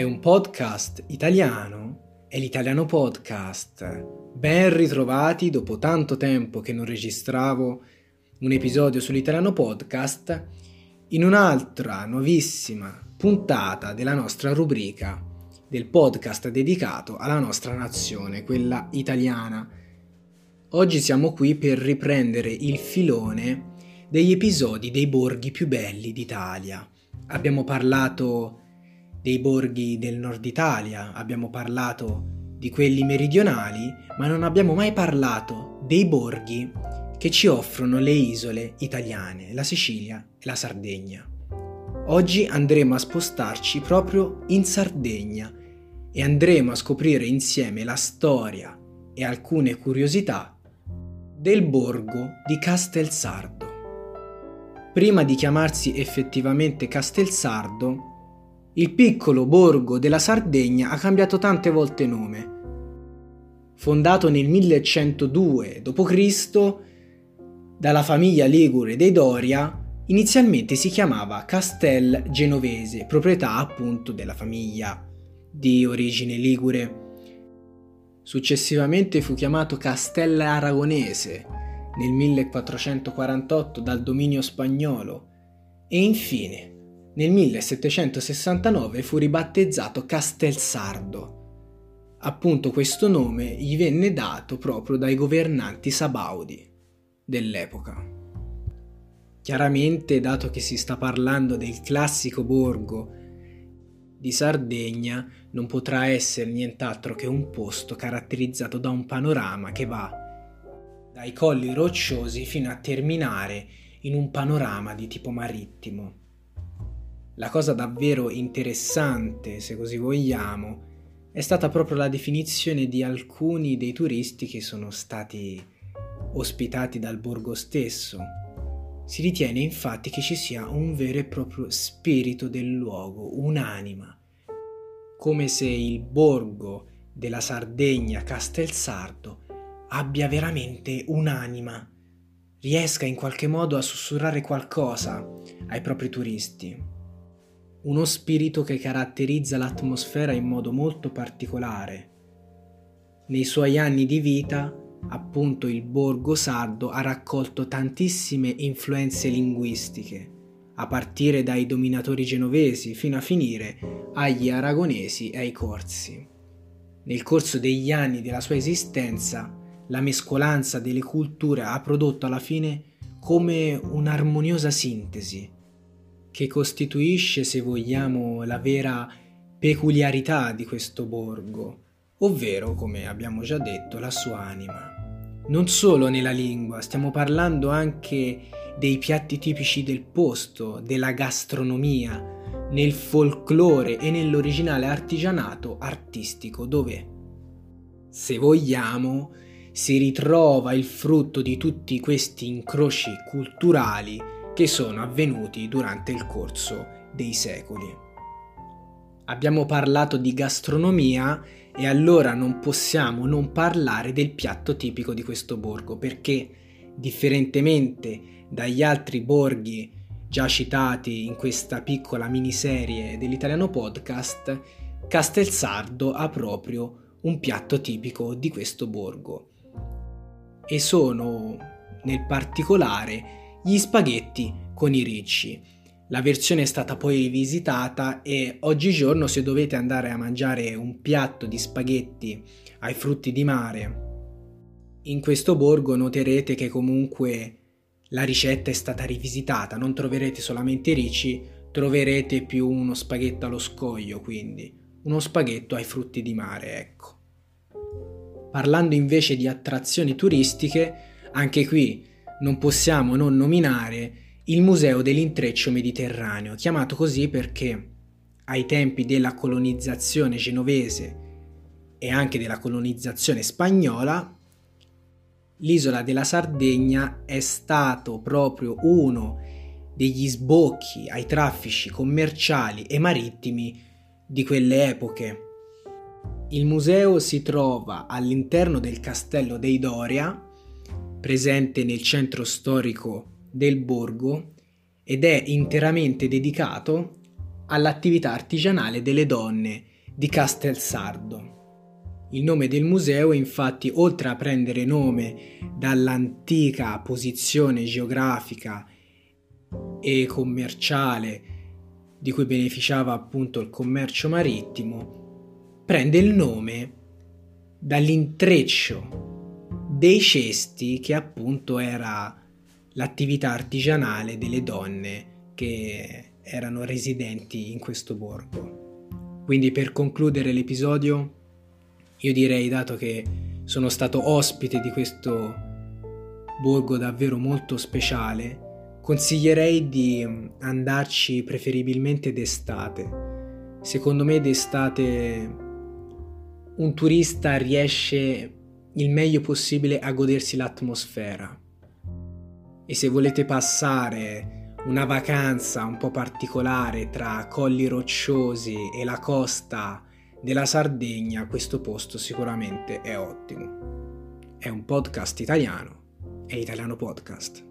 è un podcast italiano, è l'italiano podcast. Ben ritrovati dopo tanto tempo che non registravo un episodio sull'italiano podcast in un'altra nuovissima puntata della nostra rubrica del podcast dedicato alla nostra nazione, quella italiana. Oggi siamo qui per riprendere il filone degli episodi dei borghi più belli d'Italia. Abbiamo parlato dei borghi del nord Italia, abbiamo parlato di quelli meridionali, ma non abbiamo mai parlato dei borghi che ci offrono le isole italiane, la Sicilia e la Sardegna. Oggi andremo a spostarci proprio in Sardegna e andremo a scoprire insieme la storia e alcune curiosità del borgo di Castelsardo. Prima di chiamarsi effettivamente Castelsardo, il piccolo borgo della Sardegna ha cambiato tante volte nome. Fondato nel 1102 d.C. dalla famiglia Ligure dei Doria, inizialmente si chiamava Castel Genovese, proprietà appunto della famiglia di origine ligure. Successivamente fu chiamato Castel Aragonese nel 1448 dal dominio spagnolo e infine nel 1769 fu ribattezzato Castelsardo. Appunto questo nome gli venne dato proprio dai governanti sabaudi dell'epoca. Chiaramente, dato che si sta parlando del classico borgo di Sardegna, non potrà essere nient'altro che un posto caratterizzato da un panorama che va dai colli rocciosi fino a terminare in un panorama di tipo marittimo. La cosa davvero interessante, se così vogliamo, è stata proprio la definizione di alcuni dei turisti che sono stati ospitati dal borgo stesso. Si ritiene infatti che ci sia un vero e proprio spirito del luogo, un'anima, come se il borgo della Sardegna Castelsardo abbia veramente un'anima, riesca in qualche modo a sussurrare qualcosa ai propri turisti uno spirito che caratterizza l'atmosfera in modo molto particolare. Nei suoi anni di vita, appunto il borgo sardo ha raccolto tantissime influenze linguistiche, a partire dai dominatori genovesi fino a finire agli aragonesi e ai corsi. Nel corso degli anni della sua esistenza, la mescolanza delle culture ha prodotto alla fine come un'armoniosa sintesi che costituisce, se vogliamo, la vera peculiarità di questo borgo, ovvero, come abbiamo già detto, la sua anima. Non solo nella lingua, stiamo parlando anche dei piatti tipici del posto, della gastronomia, nel folklore e nell'originale artigianato artistico dove, se vogliamo, si ritrova il frutto di tutti questi incroci culturali che sono avvenuti durante il corso dei secoli. Abbiamo parlato di gastronomia e allora non possiamo non parlare del piatto tipico di questo borgo perché, differentemente dagli altri borghi già citati in questa piccola miniserie dell'italiano podcast, Castelsardo ha proprio un piatto tipico di questo borgo e sono nel particolare gli spaghetti con i ricci. La versione è stata poi rivisitata e oggigiorno se dovete andare a mangiare un piatto di spaghetti ai frutti di mare in questo borgo noterete che comunque la ricetta è stata rivisitata, non troverete solamente i ricci, troverete più uno spaghetto allo scoglio, quindi uno spaghetto ai frutti di mare, ecco. Parlando invece di attrazioni turistiche, anche qui non possiamo non nominare il Museo dell'Intreccio Mediterraneo, chiamato così perché ai tempi della colonizzazione genovese e anche della colonizzazione spagnola, l'isola della Sardegna è stato proprio uno degli sbocchi ai traffici commerciali e marittimi di quelle epoche. Il museo si trova all'interno del castello dei Doria, presente nel centro storico del borgo ed è interamente dedicato all'attività artigianale delle donne di Castelsardo. Il nome del museo infatti, oltre a prendere nome dall'antica posizione geografica e commerciale di cui beneficiava appunto il commercio marittimo, prende il nome dall'intreccio dei cesti che appunto era l'attività artigianale delle donne che erano residenti in questo borgo. Quindi per concludere l'episodio, io direi, dato che sono stato ospite di questo borgo davvero molto speciale, consiglierei di andarci preferibilmente d'estate. Secondo me d'estate un turista riesce il meglio possibile a godersi l'atmosfera. E se volete passare una vacanza un po' particolare tra colli rocciosi e la costa della Sardegna, questo posto sicuramente è ottimo. È un podcast italiano, è Italiano Podcast.